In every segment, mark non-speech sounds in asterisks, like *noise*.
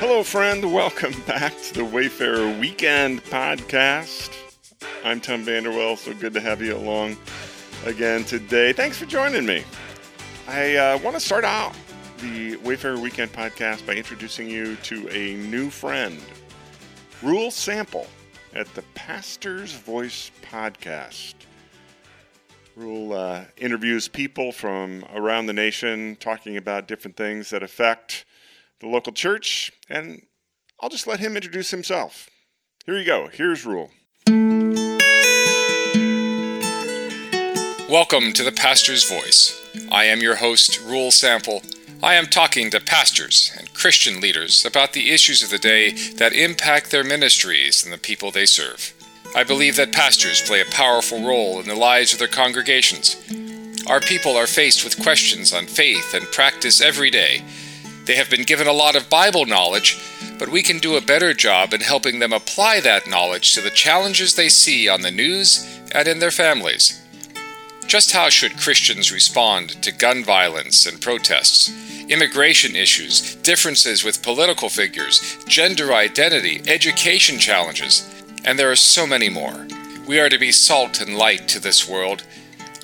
Hello, friend. Welcome back to the Wayfarer Weekend Podcast. I'm Tom Vanderwell, so good to have you along again today. Thanks for joining me. I uh, want to start out the Wayfarer Weekend Podcast by introducing you to a new friend, Rule Sample at the Pastor's Voice Podcast. Rule uh, interviews people from around the nation talking about different things that affect the local church, and I'll just let him introduce himself. Here you go. Here's Rule. Welcome to the Pastor's Voice. I am your host, Rule Sample. I am talking to pastors and Christian leaders about the issues of the day that impact their ministries and the people they serve. I believe that pastors play a powerful role in the lives of their congregations. Our people are faced with questions on faith and practice every day, they have been given a lot of Bible knowledge, but we can do a better job in helping them apply that knowledge to the challenges they see on the news and in their families. Just how should Christians respond to gun violence and protests, immigration issues, differences with political figures, gender identity, education challenges, and there are so many more? We are to be salt and light to this world.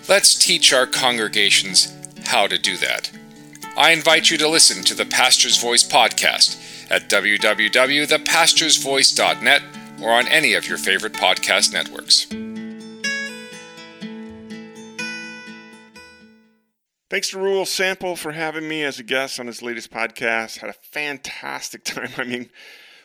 Let's teach our congregations how to do that. I invite you to listen to the Pastor's Voice podcast at www.thepastorsvoice.net or on any of your favorite podcast networks. Thanks to Rule Sample for having me as a guest on his latest podcast. Had a fantastic *laughs* time. I mean,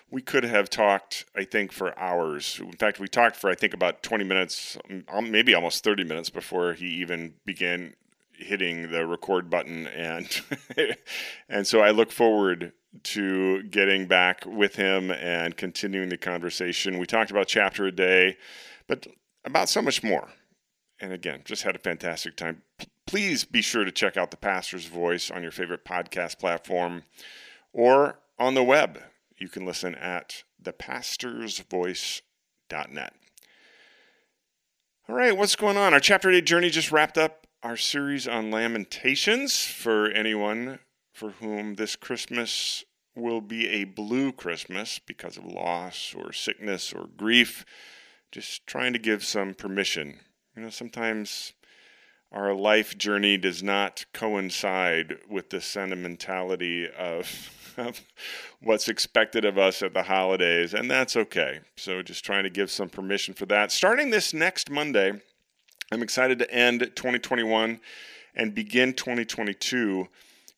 we could have talked, I think, for hours. In fact, we talked for, I think, about 20 minutes, um, maybe almost 30 minutes before he even began hitting the record button and *laughs* and so I look forward to getting back with him and continuing the conversation. We talked about chapter a day, but about so much more. And again, just had a fantastic time. Please be sure to check out the pastor's voice on your favorite podcast platform or on the web. You can listen at thepastorsvoice.net. All right, what's going on? Our chapter a day journey just wrapped up our series on Lamentations for anyone for whom this Christmas will be a blue Christmas because of loss or sickness or grief. Just trying to give some permission. You know, sometimes our life journey does not coincide with the sentimentality of, *laughs* of, what's expected of us at the holidays, and that's okay. So, just trying to give some permission for that. Starting this next Monday, I'm excited to end 2021 and begin 2022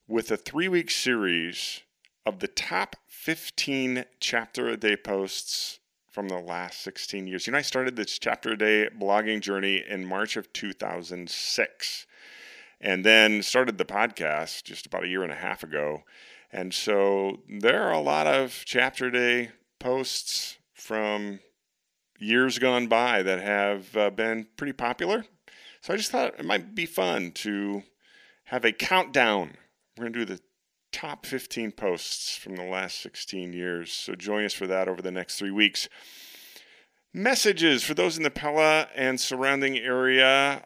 with a three week series of the top 15 chapter a day posts from the last 16 years. You know, I started this chapter a day blogging journey in March of 2006 and then started the podcast just about a year and a half ago. And so there are a lot of chapter a day posts from years gone by that have uh, been pretty popular. So I just thought it might be fun to have a countdown. We're going to do the top 15 posts from the last 16 years. So join us for that over the next three weeks. Messages for those in the Pella and surrounding area.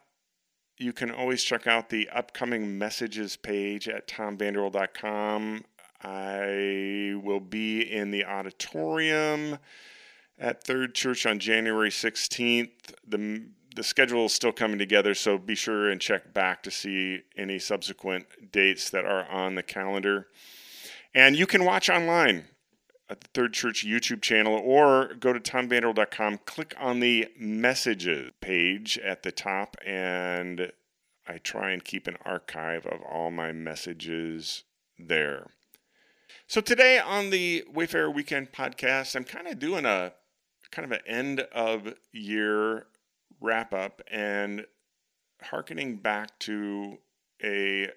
You can always check out the upcoming messages page at tomvanderwell.com. I will be in the auditorium at Third Church on January 16th. The the schedule is still coming together, so be sure and check back to see any subsequent dates that are on the calendar. And you can watch online at the Third Church YouTube channel or go to tomvanderwell.com, click on the messages page at the top, and I try and keep an archive of all my messages there. So today on the Wayfarer Weekend podcast, I'm kind of doing a kind of an end of year wrap up and harkening back to a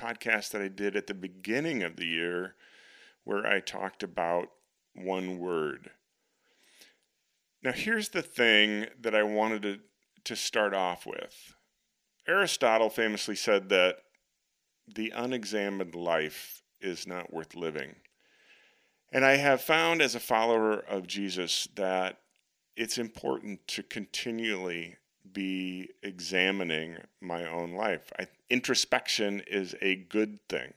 podcast that I did at the beginning of the year where I talked about one word. Now, here's the thing that I wanted to, to start off with Aristotle famously said that the unexamined life is not worth living. And I have found as a follower of Jesus that it's important to continually be examining my own life. I, introspection is a good thing.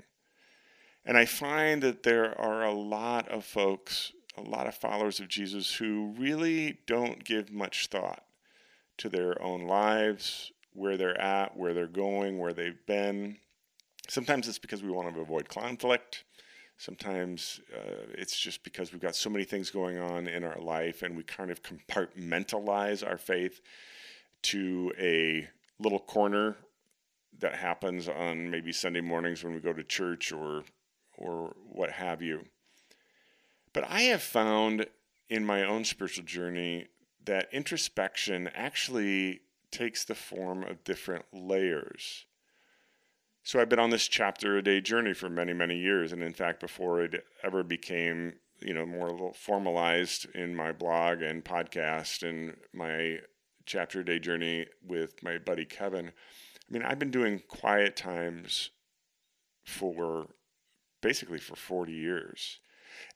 And I find that there are a lot of folks, a lot of followers of Jesus who really don't give much thought to their own lives, where they're at, where they're going, where they've been. Sometimes it's because we want to avoid conflict. Sometimes uh, it's just because we've got so many things going on in our life and we kind of compartmentalize our faith to a little corner that happens on maybe Sunday mornings when we go to church or or what have you. But I have found in my own spiritual journey that introspection actually takes the form of different layers. So I've been on this chapter a day journey for many, many years. And in fact, before it ever became, you know, more formalized in my blog and podcast and my chapter a day journey with my buddy Kevin, I mean, I've been doing quiet times for basically for 40 years.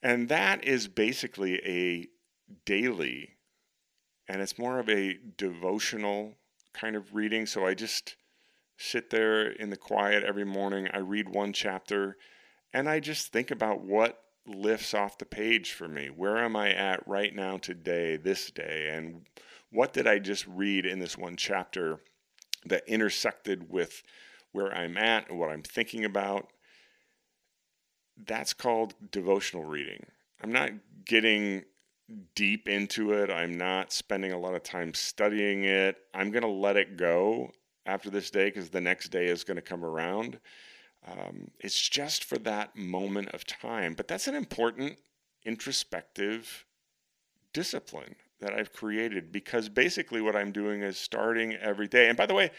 And that is basically a daily, and it's more of a devotional kind of reading. So I just sit there in the quiet every morning. I read one chapter and I just think about what lifts off the page for me. Where am I at right now, today, this day? And what did I just read in this one chapter that intersected with where I'm at and what I'm thinking about? that's called devotional reading. I'm not getting deep into it. I'm not spending a lot of time studying it. I'm going to let it go after this day because the next day is going to come around. Um, it's just for that moment of time. But that's an important introspective discipline that I've created because basically what I'm doing is starting every day. And by the way,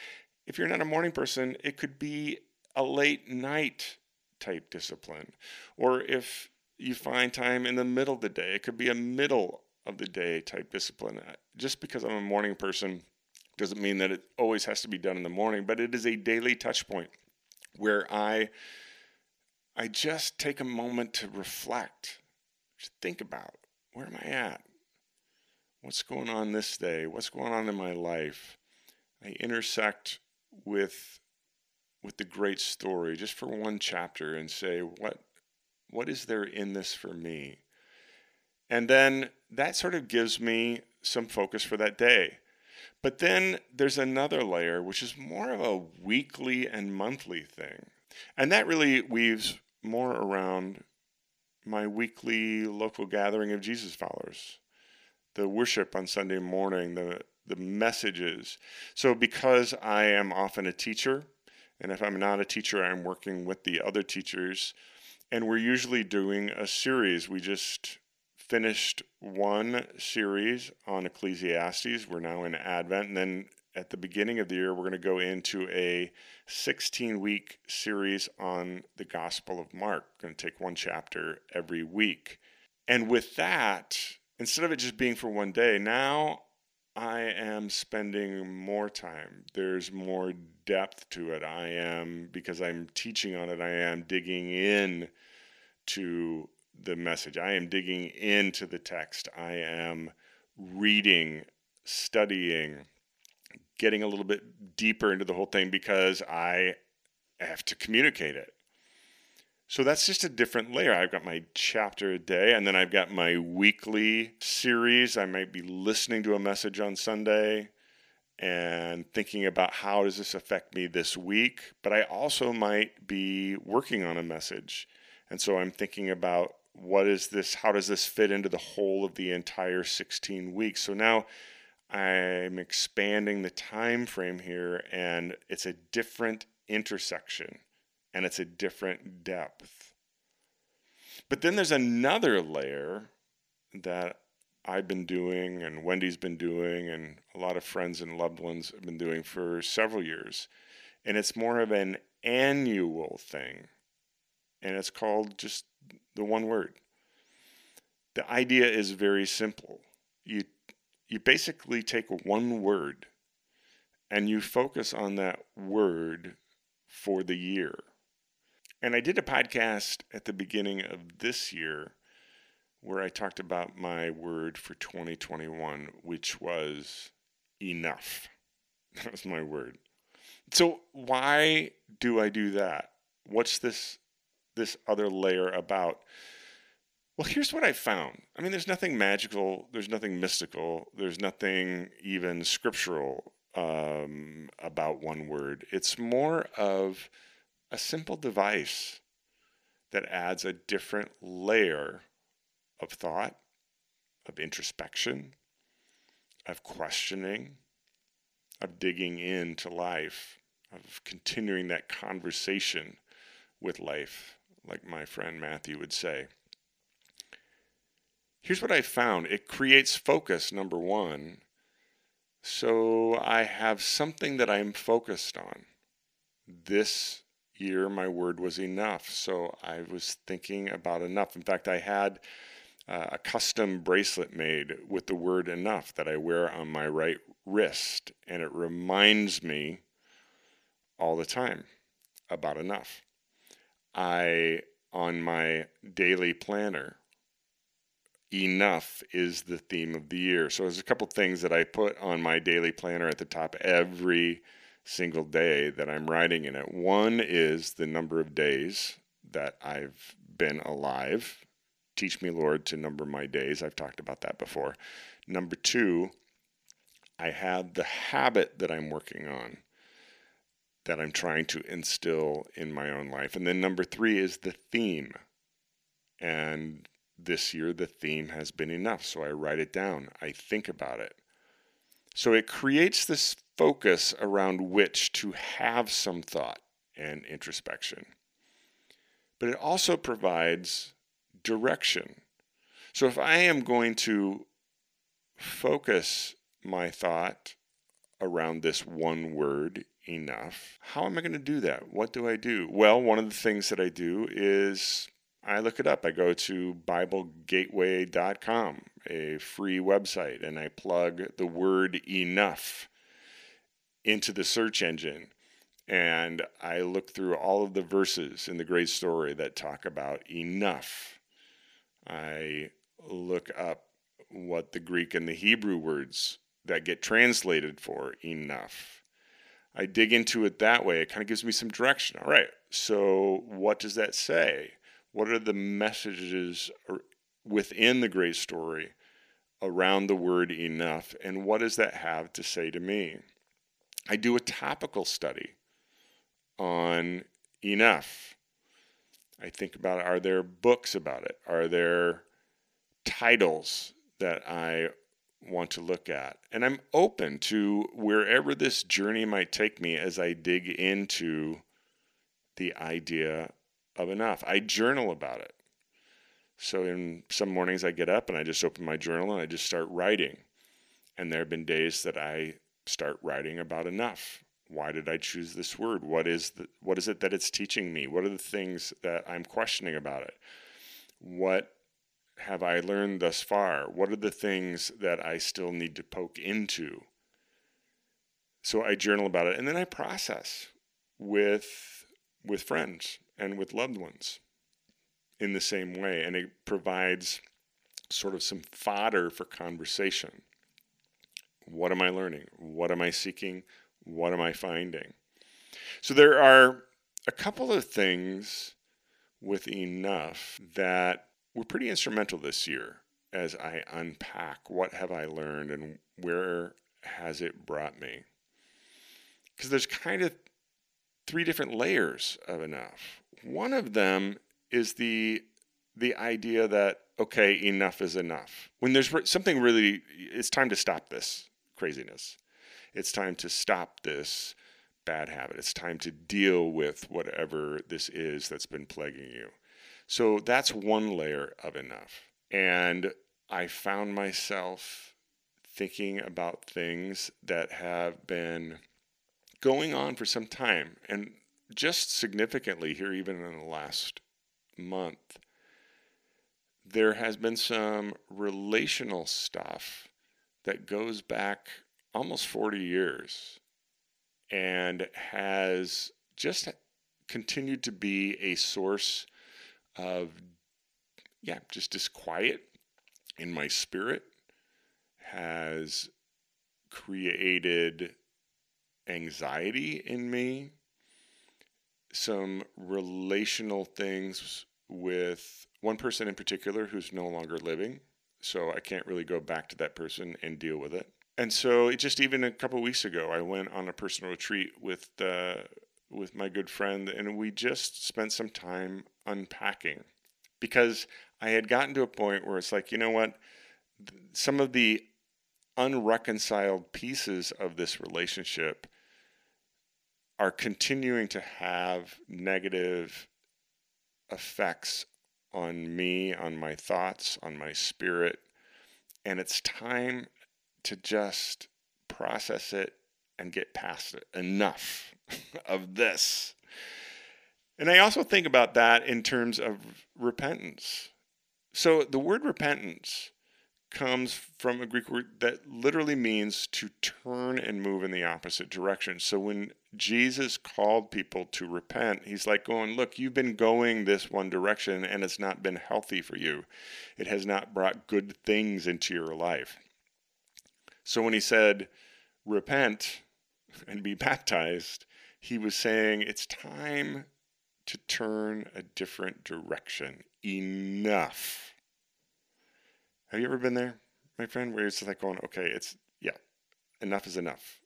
if you're not a morning person, it could be a late night type discipline. Or if you find time in the middle of the day, it could be a middle of the day type discipline. Uh, just because I'm a morning person doesn't mean that it always has to be done in the morning, but it is a daily touch point where I I just take a moment to reflect, to think about where am I at? What's going on this day? What's going on in my life? I intersect with with the great story just for one chapter and say what what is there in this for me and then that sort of gives me some focus for that day but then there's another layer which is more of a weekly and monthly thing and that really weaves more around my weekly local gathering of jesus followers the worship on sunday morning the the messages so because i am often a teacher and if I'm not a teacher, I'm working with the other teachers. And we're usually doing a series. We just finished one series on Ecclesiastes. We're now in Advent. And then at the beginning of the year, we're going to go into a 16 week series on the Gospel of Mark. We're going to take one chapter every week. And with that, instead of it just being for one day, now I am spending more time. There's more depth to it. I am, because I'm teaching on it, I am digging in to the message. I am digging into the text. I am reading, studying, getting a little bit deeper into the whole thing because I have to communicate it. So that's just a different layer. I've got my chapter a day, and then I've got my weekly series. I might be listening to a message on Sunday and thinking about how does this affect me this week. But I also might be working on a message. And so I'm thinking about what is this, how does this fit into the whole of the entire 16 weeks? So now I'm expanding the time frame here, and it's a different intersection and it's a different depth. But then there's another layer that I've been doing, and Wendy's been doing, and a lot of friends and loved ones have been doing for several years. And it's more of an annual thing. And it's called just the one word. The idea is very simple. You, you basically take one word and you focus on that word for the year. And I did a podcast at the beginning of this year where I talked about my word for 2021, which was enough. *laughs* That was my word. So why do I do that? What's this this other layer about? Well, here's what I found. I mean, there's nothing magical, there's nothing mystical, there's nothing even scriptural um, about one word. It's more of a simple device that adds a different layer of thought, of introspection, of questioning, of digging into life, of continuing that conversation with life, like my friend Matthew would say. Here's what I found it creates focus, number one. So I have something that I'm focused on. This year, my word was enough. So I was thinking about enough. In fact, I had uh, a custom bracelet made with the word enough that I wear on my right wrist. And it reminds me all the time about enough. I, on my daily planner, enough is the theme of the year. So there's a couple things that I put on my daily planner at the top every single day that I'm writing in it. One is the number of days that I've been alive. Teach me, Lord, to number my days. I've talked about that before. Number two, I have the habit that I'm working on that I'm trying to instill in my own life. And then number three is the theme. And this year, the theme has been enough. So I write it down, I think about it. So it creates this focus around which to have some thought and introspection. But it also provides direction. So if I am going to focus my thought around this one word enough, how am I going to do that? What do I do? Well, one of the things that I do is I look it up. I go to BibleGateway.com, a free website, and I plug the word enough into the search engine. And I look through all of the verses in the great story that talk about enough. I look up what the Greek and the Hebrew words that get translated for enough. I dig into it that way. It kind of gives me some direction. All right, so what does that say? What are the messages within the great story around the word enough? And what does that have to say to me? I do a topical study on enough. I think about are there books about it? Are there titles that I want to look at? And I'm open to wherever this journey might take me as I dig into the idea of enough. I journal about it. So in some mornings I get up and I just open my journal and I just start writing. And there have been days that I start writing about enough. Why did I choose this word? What is the, what is it that it's teaching me? What are the things that I'm questioning about it? What have I learned thus far? What are the things that I still need to poke into? So I journal about it and then I process with with friends and with loved ones in the same way. And it provides sort of some fodder for conversation. What am I learning? What am I seeking? What am I finding? So there are a couple of things with enough that were pretty instrumental this year as I unpack what have I learned and where has it brought me. Because there's kind of three different layers of enough. One of them is the the idea that okay, enough is enough. When there's something really, it's time to stop this craziness. It's time to stop this bad habit. It's time to deal with whatever this is that's been plaguing you. So that's one layer of enough. And I found myself thinking about things that have been going on for some time. And just significantly here, even in the last month, there has been some relational stuff that goes back almost 40 years and has just continued to be a source of, yeah, just disquiet in my spirit, has created anxiety in me some relational things with one person in particular who's no longer living. So I can't really go back to that person and deal with it. And so just even a couple weeks ago, I went on a personal retreat with uh, with my good friend, and we just spent some time unpacking because I had gotten to a point where it's like, you know what, some of the unreconciled pieces of this relationship are continuing to have negative effects on me, on my thoughts, on my spirit. And it's time to just process it and get past it. Enough *laughs* of this. And I also think about that in terms of repentance. So the word repentance comes from a Greek word that literally means to turn and move in the opposite direction. So when Jesus called people to repent, he's like going, Look, you've been going this one direction and it's not been healthy for you. It has not brought good things into your life. So when he said, Repent *laughs* and be baptized, he was saying, It's time to turn a different direction. Enough have you ever been there, my friend, where it's like going, okay, it's, yeah, enough is enough.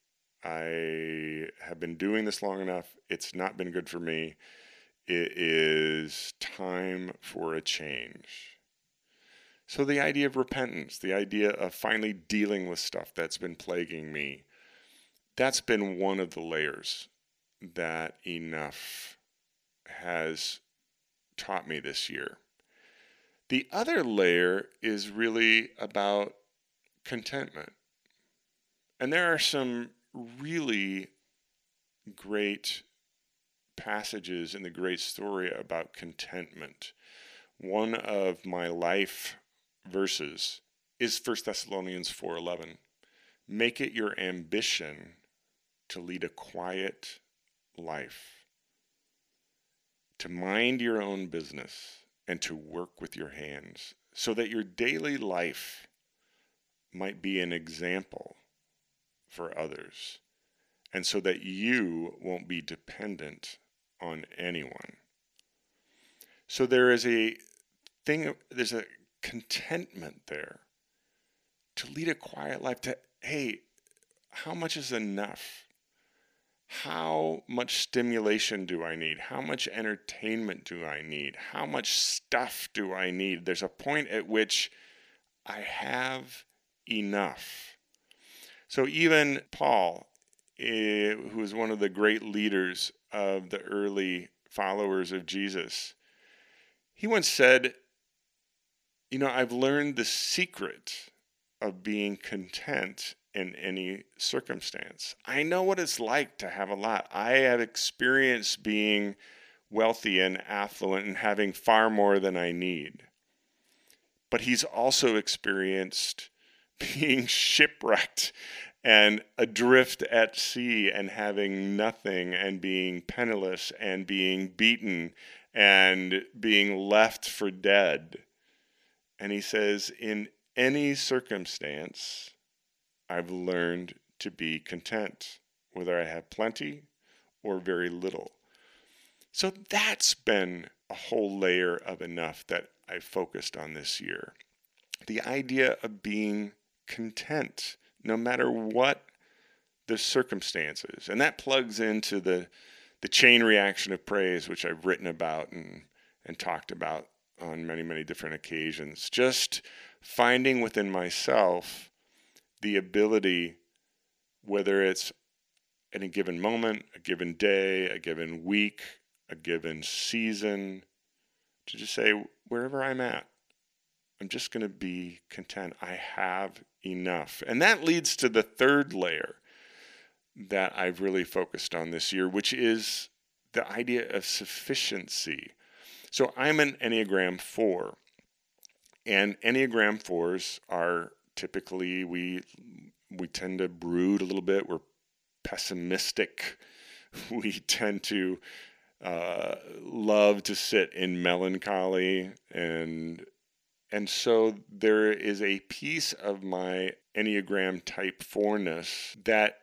I have been doing this long enough. It's not been good for me. It is time for a change. So, the idea of repentance, the idea of finally dealing with stuff that's been plaguing me, that's been one of the layers that enough has taught me this year. The other layer is really about contentment. And there are some really great passages in the great story about contentment. One of my life verses is 1 Thessalonians 4:11. Make it your ambition to lead a quiet life, to mind your own business and to work with your hands so that your daily life might be an example for others and so that you won't be dependent on anyone. So there is a thing, there's a contentment there to lead a quiet life, to, hey, how much is enough? How much stimulation do I need? How much entertainment do I need? How much stuff do I need? There's a point at which I have enough. So even Paul, eh, who is one of the great leaders of the early followers of Jesus, he once said, You know, I've learned the secret of being content in any circumstance. I know what it's like to have a lot. I have experienced being wealthy and affluent and having far more than I need. But he's also experienced *laughs* being shipwrecked and adrift at sea and having nothing and being penniless and being beaten and being left for dead. And he says, in any circumstance, I've learned to be content, whether I have plenty or very little. So that's been a whole layer of enough that I focused on this year. The idea of being content no matter what the circumstances. And that plugs into the the chain reaction of praise, which I've written about and, and talked about on many, many different occasions. Just finding within myself the ability, whether it's at a given moment, a given day, a given week, a given season, to just say, wherever I'm at, I'm just going to be content. I have enough. And that leads to the third layer that I've really focused on this year, which is the idea of sufficiency. So I'm an Enneagram 4, and Enneagram 4s are typically we we tend to brood a little bit. We're pessimistic. *laughs* We tend to uh, love to sit in melancholy and and so there is a piece of my Enneagram type fourness that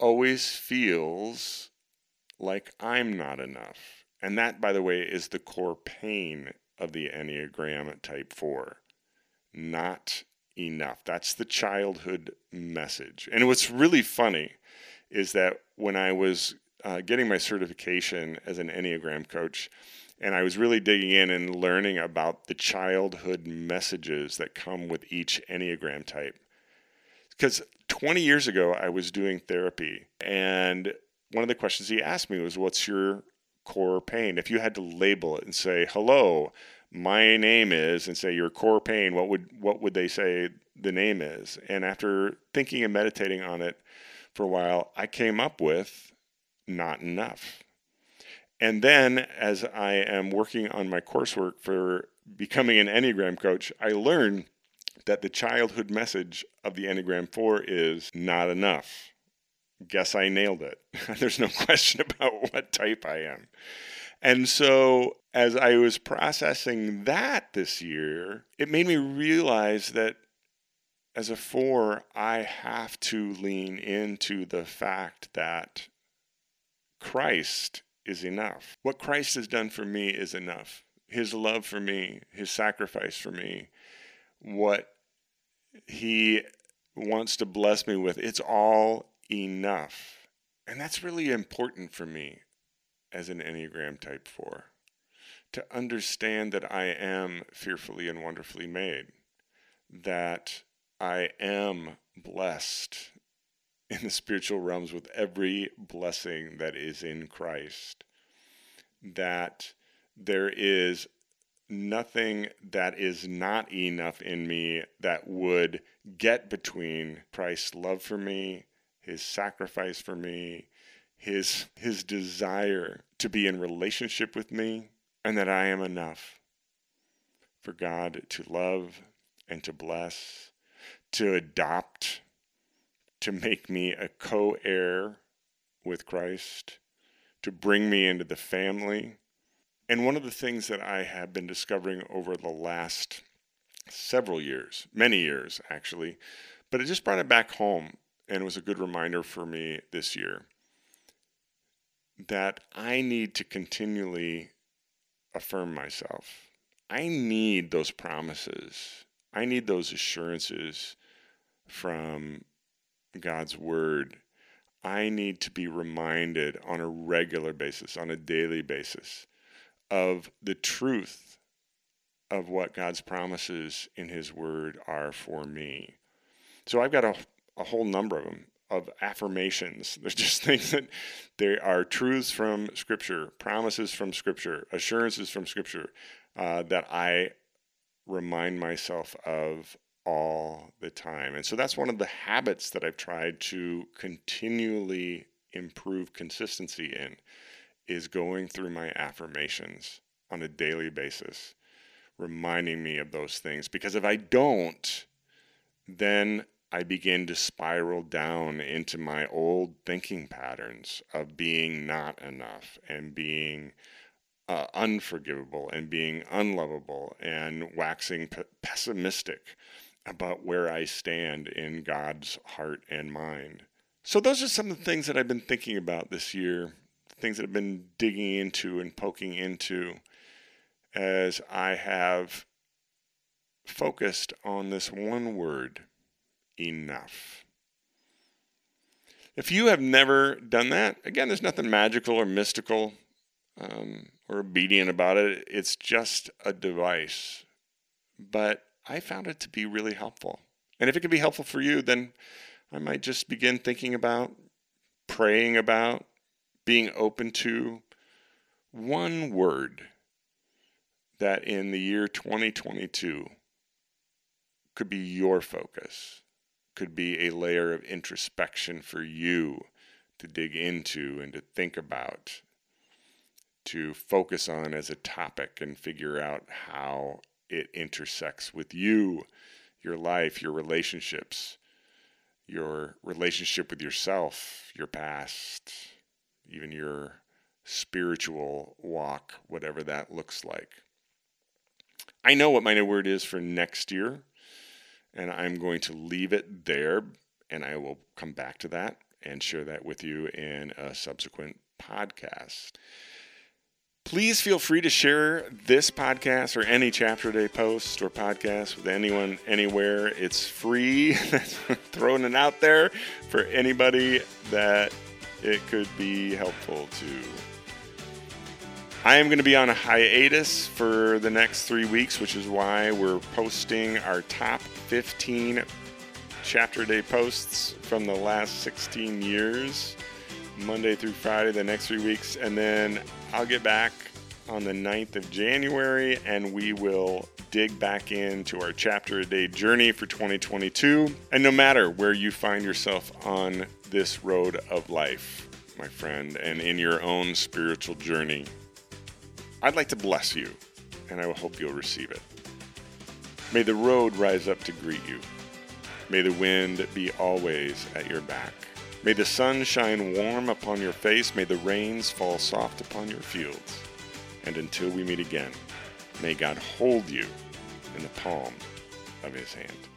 always feels like I'm not enough. And that, by the way, is the core pain of the Enneagram Type 4. Not enough. That's the childhood message. And what's really funny is that when I was uh, getting my certification as an Enneagram coach, and I was really digging in and learning about the childhood messages that come with each Enneagram type. Because 20 years ago, I was doing therapy, and one of the questions he asked me was, What's your core pain? If you had to label it and say, Hello, my name is, and say your core pain, what would, what would they say the name is? And after thinking and meditating on it for a while, I came up with not enough. And then, as I am working on my coursework for becoming an Enneagram coach, I learned that the childhood message of the Enneagram 4 is not enough. Guess I nailed it. *laughs* There's no *laughs* question about what type I am. And so, as I was processing that this year, it made me realize that as a four, I have to lean into the fact that Christ is enough. What Christ has done for me is enough. His love for me, his sacrifice for me, what he wants to bless me with, it's all enough. And that's really important for me as an Enneagram Type 4 to understand that I am fearfully and wonderfully made, that I am blessed in the spiritual realms with every blessing that is in Christ. That there is nothing that is not enough in me that would get between Christ's love for me, his sacrifice for me, his his desire to be in relationship with me, and that I am enough for God to love and to bless, to adopt to make me a co heir with Christ, to bring me into the family. And one of the things that I have been discovering over the last several years, many years actually, but it just brought it back home and it was a good reminder for me this year that I need to continually affirm myself. I need those promises. I need those assurances from God's word, I need to be reminded on a regular basis, on a daily basis, of the truth of what God's promises in His Word are for me. So I've got a, a whole number of them of affirmations. There's *laughs* just things that there are truths from Scripture, promises from Scripture, assurances from Scripture uh, that I remind myself of all the time. And so that's one of the habits that I've tried to continually improve consistency in is going through my affirmations on a daily basis, reminding me of those things. Because if I don't, then I begin to spiral down into my old thinking patterns of being not enough and being uh, unforgivable and being unlovable and waxing p- pessimistic about where I stand in God's heart and mind. So, those are some of the things that I've been thinking about this year, things that I've been digging into and poking into as I have focused on this one word enough. If you have never done that, again, there's nothing magical or mystical um, or obedient about it. It's just a device. But I found it to be really helpful. And if it can be helpful for you, then I might just begin thinking about, praying about, being open to one word that in the year 2022 could be your focus, could be a layer of introspection for you to dig into and to think about, to focus on as a topic and figure out how it intersects with you, your life, your relationships, your relationship with yourself, your past, even your spiritual walk, whatever that looks like. I know what my new word is for next year, and I'm going to leave it there, and I will come back to that and share that with you in a subsequent podcast. Please feel free to share this podcast or any chapter day post or podcast with anyone anywhere. It's free. *laughs* Throwing it out there for anybody that it could be helpful to. I am going to be on a hiatus for the next three weeks, which is why we're posting our top 15 chapter day posts from the last 16 years, Monday through Friday, the next three weeks. And then I'll get back on the 9th of January and we will dig back into our chapter a day journey for 2022. And no matter where you find yourself on this road of life, my friend, and in your own spiritual journey, I'd like to bless you, and I hope you'll receive it. May the road rise up to greet you. May the wind be always at your back. May the sun shine warm upon your face. May the rains fall soft upon your fields. And until we meet again, may God hold you in the palm of his hand.